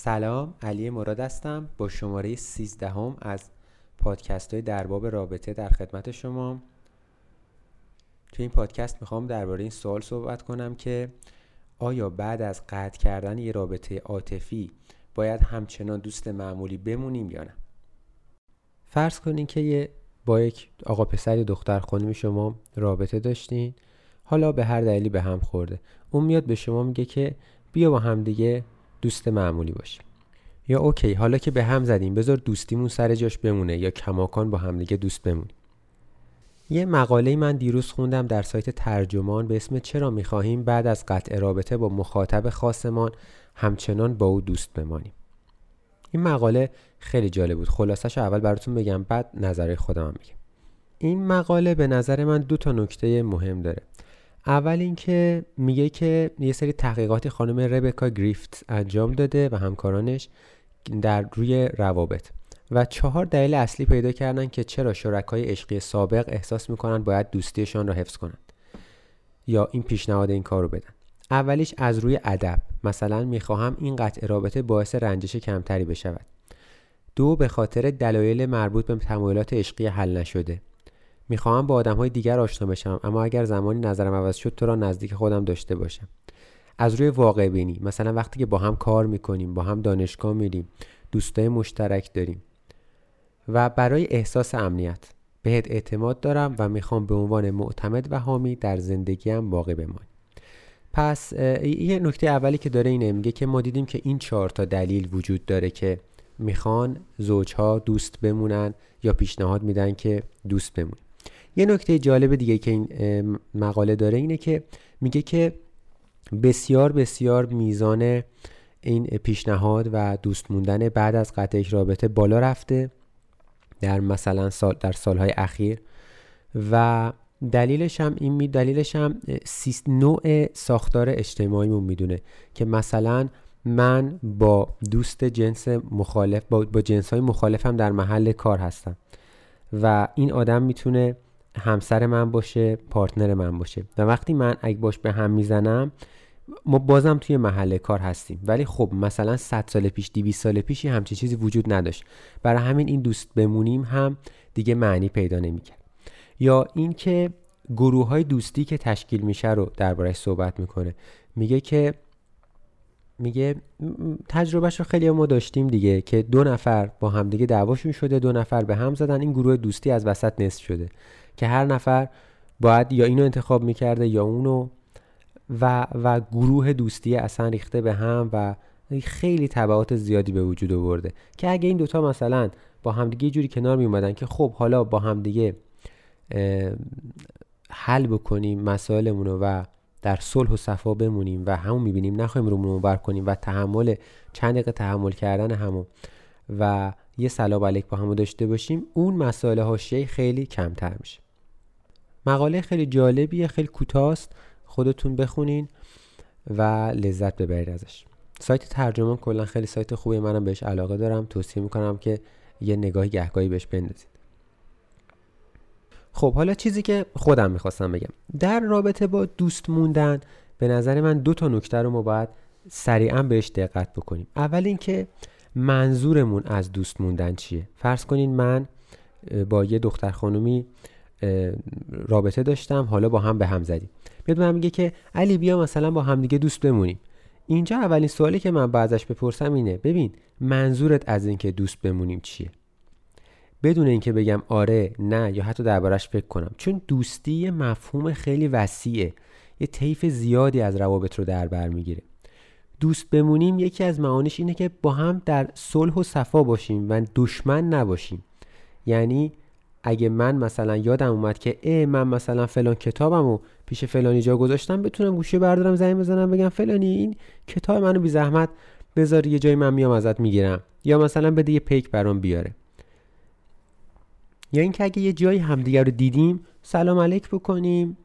سلام علی مراد هستم. با شماره 13 هم از پادکست های درباب رابطه در خدمت شما. توی این پادکست می‌خوام درباره این سوال صحبت کنم که آیا بعد از قطع کردن یه رابطه عاطفی باید همچنان دوست معمولی بمونیم یا نه؟ فرض کنین که با یک آقا پسر دختر خانمی شما رابطه داشتین حالا به هر دلیلی به هم خورده. اون میاد به شما میگه که بیا با هم دیگه دوست معمولی باشیم یا اوکی حالا که به هم زدیم بذار دوستیمون سر جاش بمونه یا کماکان با همدیگه دوست بمونیم. یه مقاله من دیروز خوندم در سایت ترجمان به اسم چرا می‌خواهیم بعد از قطع رابطه با مخاطب خاصمان همچنان با او دوست بمانیم. این مقاله خیلی جالب بود. خلاصش اول براتون بگم بعد نظر خودم میگم. این مقاله به نظر من دو تا نکته مهم داره. اول اینکه میگه که یه سری تحقیقاتی خانم ربکا گریفت انجام داده و همکارانش در روی روابط. و چهار دلیل اصلی پیدا کردن که چرا شرکای عشقی سابق احساس می‌کنن باید دوستیشان را حفظ کنند یا این پیشنهاد این کار رو بدن. اولیش از روی ادب. مثلا می‌خواهم این قطع رابطه باعث رنجش کمتری بشود. دو به خاطر دلایل مربوط به تمایلات عشقی حل نشده. می‌خواهم با آدم های دیگر آشنا بشم اما اگر زمانی نظرم عوض شد تو را نزدیک خودم داشته باشم. از روی واقع بینی مثلا وقتی که با هم کار می‌کنیم با هم دانشگاه میریم دوستای مشترک داریم و برای احساس امنیت بهت اعتماد دارم و می‌خوام به عنوان معتمد و حامی در زندگیم باقی بمانی. پس یه نکته اولی که داره اینه میگه که ما دیدیم که این چهار تا دلیل وجود داره که می‌خوان زوجها دوست بمونن یا پیشنهاد میدن که دوست بمونن. یه نکته جالب دیگه که این مقاله داره اینه که میگه که بسیار بسیار میزان این پیشنهاد و دوست موندن بعد از قطع رابطه بالا رفته در مثلا سال در سالهای اخیر و دلیلش هم این می دلیلش هم نوع ساختار اجتماعیمون می‌دونه که مثلا من با دوست جنس مخالف با, با جنس های مخالفم در محل کار هستم و این آدم می‌تونه همسر من باشه پارتنر من باشه. و وقتی من اگه باش به هم می‌زنم ما بازم توی محل کار هستیم. ولی خب مثلا 100 سال پیش 200 سال پیشی همچی چیزی وجود نداشت. برای همین این دوست بمونیم هم دیگه معنی پیدا نمی‌کرد. یا اینکه گروه های دوستی که تشکیل میشه رو دربارش صحبت می‌کنه. میگه که میگه تجربهش رو خیلی ما داشتیم دیگه که دو نفر با همدیگه دعواشون شده دو نفر به هم زدن. این گروه دوستی از وسط نصف شده. که هر نفر باید یا اینو انتخاب می‌کرده یا اونو و, و گروه دوستی اصلا ریخته به هم و خیلی تبعات زیادی به وجود آورده که اگه این دوتا مثلا با همدیگه جوری کنار می اومدن که خب حالا با همدیگه حل بکنیم مسائلمون و در صلح و صفا بمونیم و همون می‌بینیم نخواهیم رو بر کنیم و تحمل چند دقیقه تحمل کردن همون و یه سلام علیک با همو داشته باشیم اون مسائل حاشیه خیلی کمتر میشه. مقاله خیلی جالبیه خیلی کوتاست. خودتون بخونین و لذت ببرید ازش. سایت ترجمه کلا خیلی سایت خوبی منم بهش علاقه دارم. توصیه می‌کنم که یه نگاهی گهگاهی بهش بندازید. خب حالا چیزی که خودم می‌خواستم بگم. در رابطه با دوست موندن به نظر من دو تا نکته رو ما باید سریعا بهش دقت بکنیم. اول اینکه منظورمون از دوست موندن چیه؟ فرض کنین من با یه دختر خانومی رابطه داشتم حالا با هم به هم زدیم. میاد من میگه که علی بیا مثلا با همدیگه دوست بمونیم. اینجا اولین سوالی که من بعدش بپرسم اینه ببین منظورت از اینکه دوست بمونیم چیه؟ بدون اینکه بگم آره نه یا حتی دربارش فکر کنم. چون دوستی یه مفهوم خیلی وسیعه. یه طیف زیادی از روابط رو در بر می‌گیره. دوست بمونیم یکی از معانیش اینه که با هم در صلح و صفا باشیم و دشمن نباشیم. یعنی اگه من مثلا یادم اومد که ای من مثلا فلان کتابمو پیش فلانی جا گذاشتم بتونم گوشی بردارم زنگ بزنم بگم فلانی این کتاب منو بی زحمت بذار یه جای من میام ازت می‌گیرم. یا مثلا بده یه پیک برام بیاره. یا اینکه اگه یه جایی همدیگه رو دیدیم سلام علیک بکنیم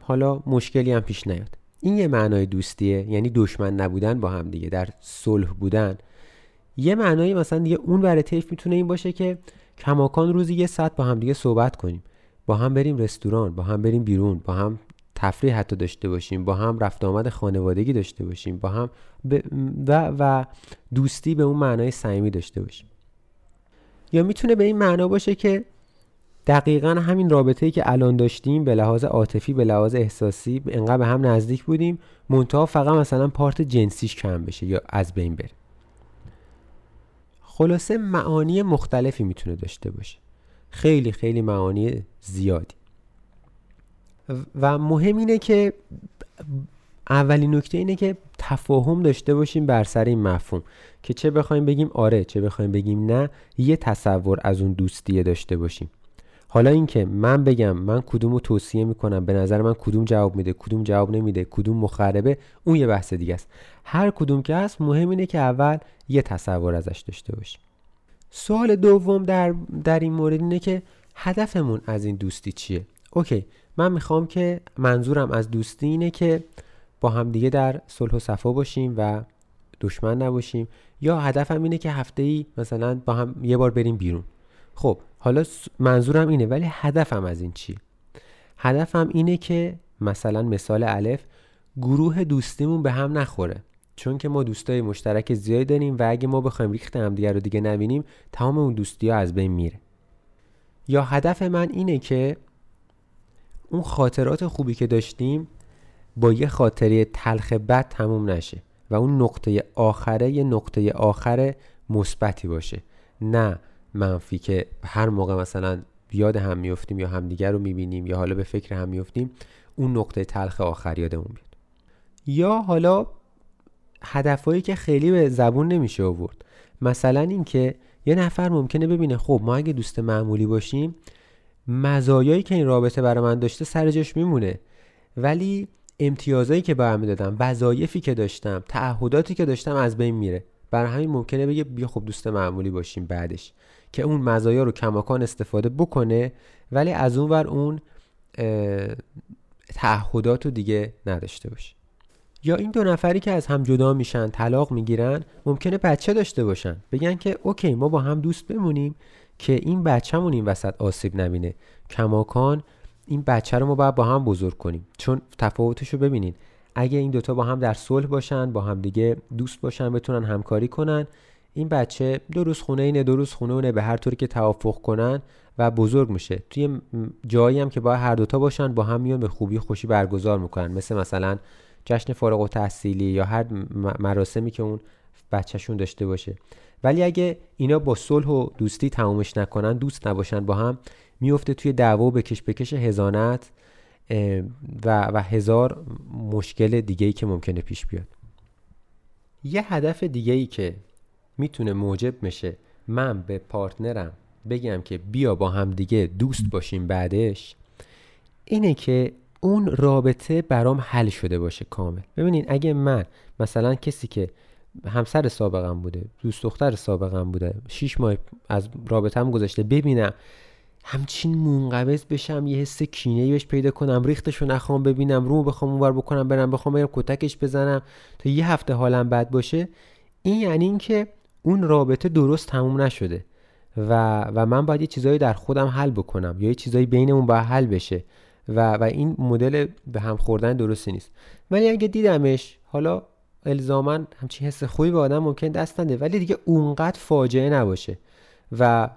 حالا مشکلی هم پیش نیاد. این یه معنای دوستیه یعنی دشمن نبودن با هم دیگه در صلح بودن. یه معنای مثلا دیگه اون ور طیف می‌تونه این باشه که کماکان روزی یه ساعت با هم دیگه صحبت کنیم. با هم بریم رستوران با هم بریم بیرون با هم تفریح حتی داشته باشیم با هم رفت آمد خانوادگی داشته باشیم با هم و, و دوستی به اون معنای صمیمی داشته باشیم. یا می‌تونه به این معنا باشه که دقیقا همین رابطه ای که الان داشتیم به لحاظ عاطفی به لحاظ احساسی انقدر به هم نزدیک بودیم منتها فقط مثلا پارت جنسیش کم بشه یا از بین بره. خلاصه معانی مختلفی می‌تونه داشته باشه. خیلی خیلی معانی زیادی. و مهم اینه که اولین نکته اینه که تفاهم داشته باشیم بر سر این مفهوم که چه بخوایم بگیم آره چه بخوایم بگیم نه یه تصور از اون دوستیه داشته باشیم. حالا اینکه من بگم من کدوم رو توصیه می‌کنم به نظر من کدوم جواب میده کدوم جواب نمیده کدوم مخربه اون یه بحث دیگه است. هر کدوم که هست مهم اینه که اول یه تصور ازش داشته باشیم. سوال دوم در, در این مورد اینه که هدفمون از این دوستی چیه؟ اوکی من می‌خوام که منظورم از دوستی اینه که با همدیگه در صلح و صفا باشیم و دشمن نباشیم. یا هدفم اینه که هفته ای مثلا با هم یه بار بریم بیرون. خب حالا منظورم اینه ولی هدفم از این چی هدفم اینه که مثلا مثال الف گروه دوستیمون به هم نخوره. چون که ما دوستای مشترک زیادی داریم و اگه ما بخوایم ریخت همدیگه رو دیگه نبینیم تمام اون دوستی ها از بین میره. یا هدف من اینه که اون خاطرات خوبی که داشتیم با یه خاطره تلخ بد تموم نشه و اون نقطه آخره یه نقطه آخر مثبتی باشه. نه منفی که هر موقع مثلا یاد هم میفتیم یا همدیگر رو می‌بینیم یا حالا به فکر هم میفتیم اون نقطه تلخ آخر یادمون بیاد یا حالا هدفهایی که خیلی به زبون نمیشه آورد. مثلا اینکه یه نفر ممکنه ببینه خب ما اگه دوست معمولی باشیم مزایایی که این رابطه برای من داشته سر جاش میمونه. ولی امتیازایی که به هم می‌دادم وظایفی که داشتم تعهداتی که داشتم از بین میره. برای همین ممکنه بگه بیا خب دوست معمولی باشیم بعدش. که اون مزایا رو کماکان استفاده بکنه ولی از اون ور اون تعهدات رو دیگه نداشته باشه. یا این دو نفری که از هم جدا میشن طلاق می‌گیرن ممکنه بچه داشته باشن. بگن که اوکی ما با هم دوست بمونیم که این بچهمون این وسط آسیب نبینه. کماکان این بچه رو ما باید با هم بزرگ کنیم. چون تفاوتش رو ببینین. اگه این دوتا با هم در صلح باشن با هم دیگه دوست باشن بتونن همکاری کنن این بچه دو روز خونه اینه دو روز خونه اونه به هر طوری که توافق کنن و بزرگ میشه. توی جایی هم که با هر دوتا باشن با هم میان به خوبی خوشی برگزار می‌کنن. مثل مثلا جشن فارغ و تحصیلی یا هر مراسمی که اون بچهشون داشته باشه. ولی اگه اینا با صلح و دوستی تمومش نکنن دوست نباشن با هم میفته توی دعوا و بکش بکش هزانت و, و هزار مشکل دیگه ای که ممکنه پیش بیاد. یه هدف دیگه ای که می‌تونه موجب میشه من به پارتنرم بگم که بیا با هم دیگه دوست باشیم بعدش اینه که اون رابطه برام حل شده باشه کامل. ببینین اگه من مثلا کسی که همسر سابقم بوده دوست دختر سابقم بوده شیش ماه از رابطم گذشته ببینم همچین منقبض بشم یه حس کینه بهش پیدا کنم ریختشو نخوام ببینم رو بخوام اونور بکنم برم بخوام برم کتکش بزنم تا یه هفته حالم بد باشه. این یعنی اینکه اون رابطه درست تموم نشده و, و من باید یه چیزایی در خودم حل بکنم یا یه چیزایی بینمون باید حل بشه. و, و این مدل به هم خوردن درستی نیست. ولی اگه دیدمش حالا الزاما همچین حس خوبی به آدم ممکن دست نده ولی دیگه اونقدر فاجعه نباشه و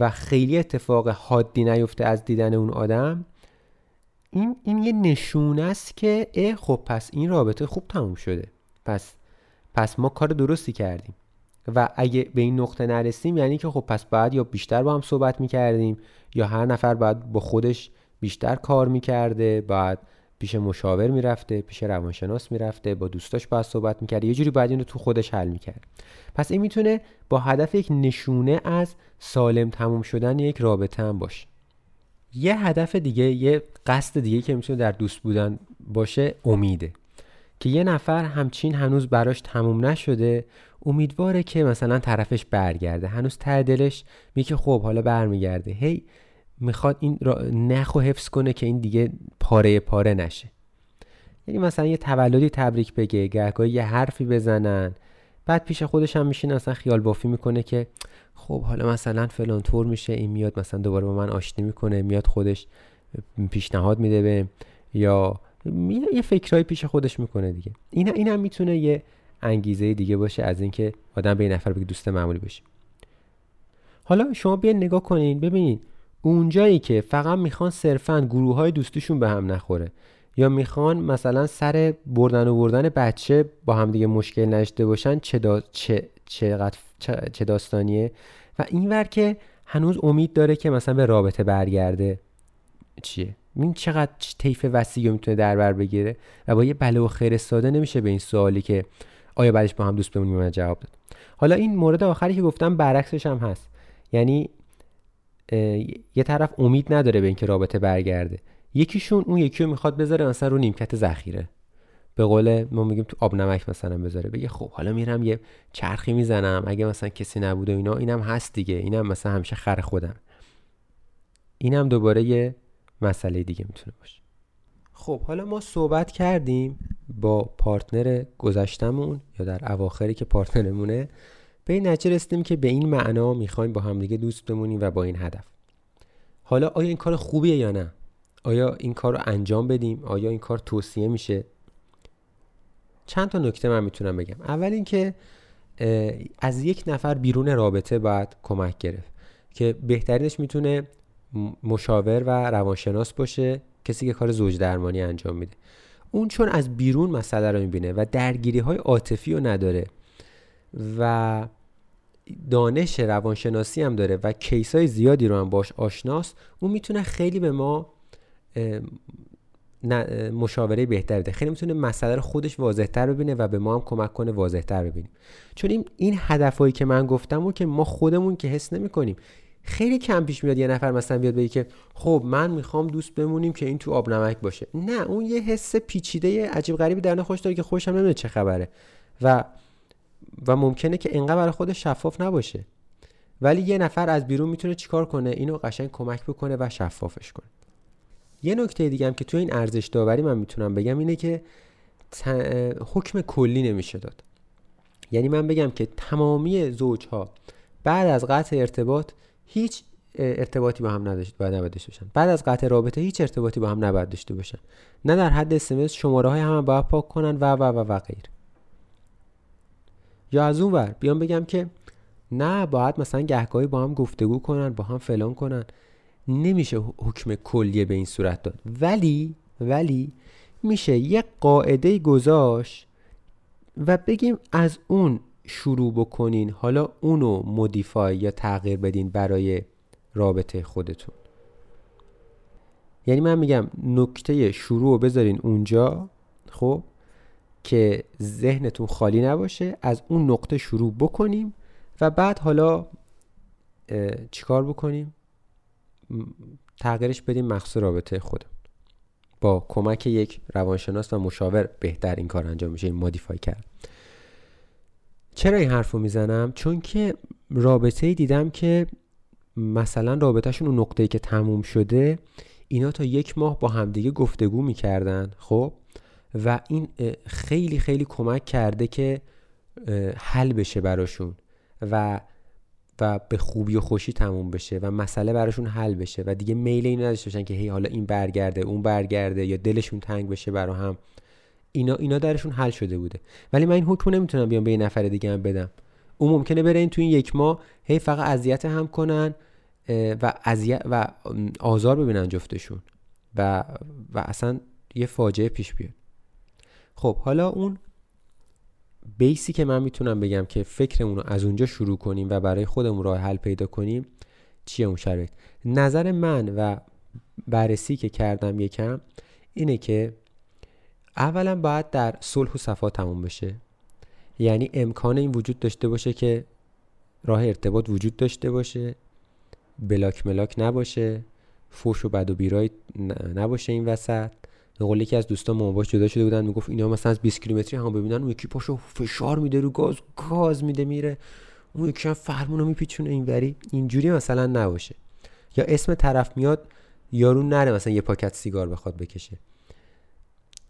و خیلی اتفاق حادی نیفته از دیدن اون آدم این این یه نشونه است که اه خب پس این رابطه خوب تموم شده. پس پس ما کار درستی کردیم. و اگه به این نقطه نرسیم یعنی که خب پس بعد یا بیشتر با هم صحبت می‌کردیم یا هر نفر باید با خودش بیشتر کار می‌کرده بعد پیش مشاور می‌رفته پیش روانشناس می‌رفته با دوستاش باید صحبت می‌کرده یه جوری باید اینو تو خودش حل می‌کرد. پس این می‌تونه با هدف یک نشونه از سالم تموم شدن یک رابطه هم باشه. یه هدف دیگه یه قصد دیگه که می‌تونه در دوست بودن باشه امیده. که یه نفر همچین هنوز براش تموم نشده امیدواره که مثلا طرفش برگرده. هنوز ته دلش میگه خب حالا برمیگرده. هی می‌خواد این نخو حفظ کنه که این دیگه پاره پاره نشه. یعنی مثلا یه تولدی تبریک بگه گهگاهی یه حرفی بزنن. بعد پیش خودش هم میشینه مثلا خیال بافی می‌کنه که خب حالا مثلا فلان طور میشه این میاد مثلا دوباره با من آشتی می‌کنه میاد خودش پیشنهاد میده به یا یه فکرهای پیش خودش می‌کنه دیگه. این این هم می‌تونه یه انگیزه دیگه باشه از اینکه آدم به نفر بگه دوست معمولی بشه حالا شما بیاین نگاه کنین ببینین اونجایی که فقط می‌خوان صرفا گروه های دوستیشون به هم نخوره. یا می‌خوان مثلا سر بردن و بردن بچه با هم دیگه مشکل نشته باشن چه, دا... چه... چه... داستانیه. و اینور که هنوز امید داره که مثلا به رابطه برگرده. چیه؟ این چقدر طیف وسیعی می‌تونه در بر بگیره؟ و با یه بله و خیر ساده نمیشه به این سوالی که آیا بعدش با هم دوست بمونیم جواب داد. حالا این مورد آخری که گفتم برعکسش هم هست. یعنی یه طرف امید نداره به اینکه رابطه برگرده. یکیشون اون یکی رو می‌خواد بذاره مثلا رو نیمکت ذخیره. به قول ما میگیم تو آب نمک مثلا بذاره. بگه خب حالا میرم یه چرخی می‌زنم. اگه مثلا کسی نبوده و اینا اینم هست دیگه. اینم مثلا همیشه خر خودم. اینم دوباره یه مسئله دیگه می‌تونه باشه. خب حالا ما صحبت کردیم با پارتنر گذشتمون یا در اواخری که پارتنرمونه. به این نتیجه رسیدیم که به این معنا می‌خوایم با همدیگه دوست بمونیم و با این هدف. حالا آیا این کار خوبیه یا نه؟ آیا این کار رو انجام بدیم؟ آیا این کار توصیه میشه؟ چند تا نکته من می‌تونم بگم. اول اینکه از یک نفر بیرون رابطه باید کمک گرفت که بهترینش می‌تونه مشاور و روانشناس باشه کسی که کار زوج درمانی انجام میده. اون چون از بیرون مسئله رو می‌بینه و درگیری های عاطفی رو نداره و دانش روانشناسی هم داره و کیس های زیادی رو هم باش آشناست اون می‌تونه خیلی به ما مشاوره بهتر بده. خیلی می‌تونه مسئله رو خودش واضحتر ببینه و به ما هم کمک کنه واضحتر ببینیم. چون این این هدفهایی که من گفتم و که ما خودمون که حس نمی کنیم خیلی کم پیش میاد یه نفر مثلا بیاد بگه که خب من می‌خوام دوست بمونیم که این تو آب نمک باشه. نه اون یه حس پیچیده عجیب غریبی در خوش داره که خوشم نمی‌دونه چه خبره. و و ممکنه که انقدر برای خودش شفاف نباشه. ولی یه نفر از بیرون می‌تونه چیکار کنه؟ اینو قشنگ کمک بکنه و شفافش کنه. یه نکته دیگه هم که تو این ارزش داوری من می‌تونم بگم اینه که حکم کلی نمیشه داد. یعنی من بگم که تمامی زوجها بعد از قطع ارتباط هیچ ارتباطی با هم نداشت باید نباید داشته باشن. بعد از قطع رابطه هیچ ارتباطی با هم نباید داشته باشن. نه در حد اسمس شماره های هم باید پاک کنن و و و و غیر یا از اون ور. بیام بگم که نه باید مثلا گهگاهی با هم گفتگو کنن با هم فلان کنن. نمیشه حکم کلیه به این صورت داد. ولی ولی میشه یه قاعده گذاشت و بگیم از اون شروع بکنین. حالا اونو مودیفای یا تغییر بدین برای رابطه خودتون. یعنی من میگم نکته شروع رو بذارین اونجا خب؟ که ذهنتون خالی نباشه از اون نقطه شروع بکنیم و بعد حالا چیکار بکنیم؟ تغییرش بدیم مخصوص رابطه خودم با کمک یک روانشناس و مشاور بهتر این کار انجام میشه این مودیفای کرد چرا این حرف رو می‌زنم؟ چون که رابطه دیدم که مثلا رابطهشون اون نقطه‌ای که تموم شده اینا تا یک ماه با همدیگه گفتگو می‌کردن خب؟ و این خیلی خیلی کمک کرده که حل بشه براشون و و به خوبی و خوشی تموم بشه و مسئله براشون حل بشه و دیگه میل اینو نداشته باشن که هی حالا این برگرده اون برگرده یا دلشون تنگ بشه برا هم. اینا اینا درشون حل شده بوده. ولی من این حکم نمی‌تونم بیام به یه نفر دیگه هم بدم. اون ممکنه بره این تو این یک ماه هی فقط اذیت هم کنن و اذیت و آزار ببینن جفتشون و و اصلا یه فاجعه پیش بیاد. خب حالا اون بیسی که من می‌تونم بگم که فکرمون رو از اونجا شروع کنیم و برای خودمون راه حل پیدا کنیم چیه اون شرایط؟ نظر من و بررسی که کردم یکم اینه که اولا باید در صلح و صفا تموم بشه. یعنی امکان این وجود داشته باشه که راه ارتباط وجود داشته باشه بلاک ملاک نباشه فوش و بد و بیرای نباشه این وسط. به یکی از دوستان مامباش جدا شده بودن می‌گفت اینا مثلا از 20 کیلومتری هم ببینن اون یکی پاشو فشار میده رو گاز گاز میده میره. اون یکی هم فرمونو میپیچونه اینوری. اینجوری مثلا نباشه. یا اسم طرف میاد یارو نره مثلا یه پاکت سیگار بخواد بکشه.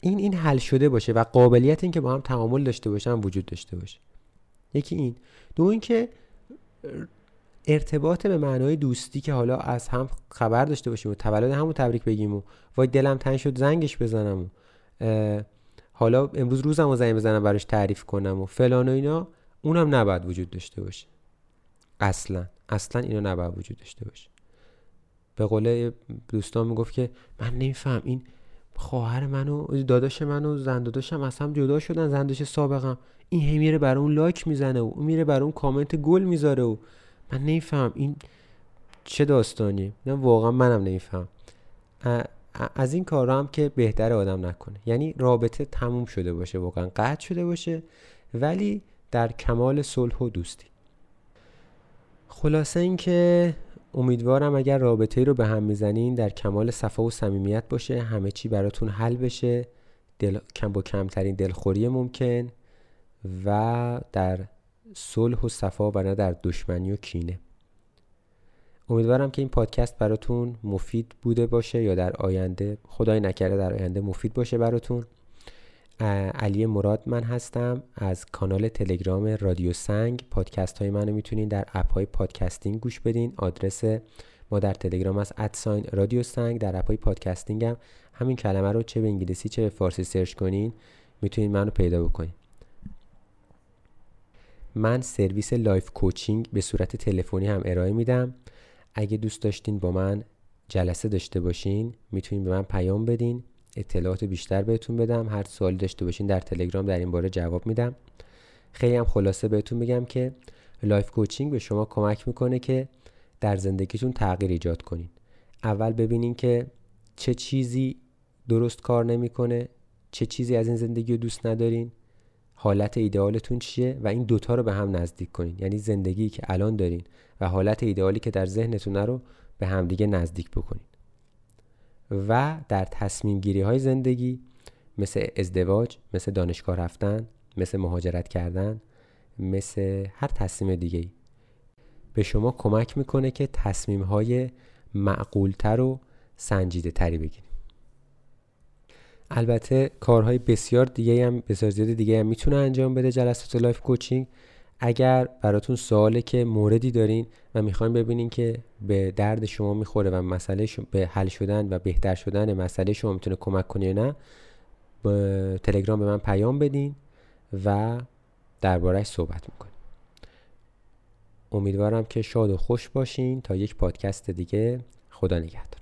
این این حل شده باشه و قابلیت این که با هم تعامل داشته باشن وجود داشته باشه. یکی این. دو اینکه ارتباط به معنای دوستی که حالا از هم خبر داشته باشیم و تولد همو تبریک بگیم و وای دلم تنگ شد زنگش بزنم و حالا امروز روزم رو زنگ بزنم براش تعریف کنم و فلان و اینا اونم نباید وجود داشته باشه. اصلا اصلا اینا نباید وجود داشته باشه. به قول دوستان می‌گفت که من نمیفهم این خواهر منو داداش منو زن داداشم از هم جدا شدن زن داداش سابقم. این هی میره برای اون لایک می‌زنه و اون میره برای اون کامنت گل می‌ذاره و من نمیفهم این چه داستانی نه واقعا منم نمیفهم از این کارا هم که بهتر آدم نکنه. یعنی رابطه تموم شده باشه واقعا قطع شده باشه ولی در کمال صلح و دوستی. خلاصه اینکه امیدوارم اگر رابطه رو به هم می‌زنین در کمال صفا و صمیمیت باشه همه چی براتون حل بشه. دل... کم با کمترین دلخوری ممکن و در صلح و صفا و نه در دشمنی و کینه. امیدوارم که این پادکست براتون مفید بوده باشه یا در آینده خدای نکرده در آینده مفید باشه براتون. علی مراد من هستم از کانال تلگرام رادیو سنگ. پادکست های منو می‌تونین در app های podcasting گوش بدین. آدرس ما در تلگرام از at sign رادیو سنگ. در app های podcasting هم همین کلمه رو چه به انگلیسی چه به فارسی search کنین می‌تونین منو پیدا بکنین. من سرویس life coaching به صورت تلفنی هم ارائه میدم. اگه دوست داشتین با من جلسه داشته باشین می‌تونین به من پیام بدین. اطلاعات بیشتر بهتون بدم. هر سوالی داشته باشین در تلگرام در این باره جواب میدم. خیلی هم خلاصه بهتون میگم که life coaching به شما کمک می‌کنه که در زندگیتون تغییر ایجاد کنین. اول ببینین که چه چیزی درست کار نمی‌کنه چه چیزی از این زندگی رو دوست ندارین. حالت ایدئالتون چیه و این دوتا رو به هم نزدیک کنین. یعنی زندگی که الان دارین و حالت ایدئالی که در ذهنتون رو به همدیگه نزدیک بکنین. و در تصمیم گیری های زندگی مثل ازدواج مثل دانشگاه رفتن مثل مهاجرت کردن مثل هر تصمیم دیگه ای به شما کمک می‌کنه که تصمیم های معقولتر و سنجیده تری بگیرید البته کارهای بسیار دیگه هم بسیار زیاد دیگه هم می‌تونه انجام بده جلسات life coaching. اگر براتون سواله که موردی دارین و می‌خواین ببینین که به درد شما می‌خوره و مسئله به حل شدن و بهتر شدن مسئله شما می‌تونه کمک کنه یا نه به تلگرام به من پیام بدین و دربارهش صحبت می‌کنیم. امیدوارم که شاد و خوش باشین تا یک پادکست دیگه. خدا نگهدار.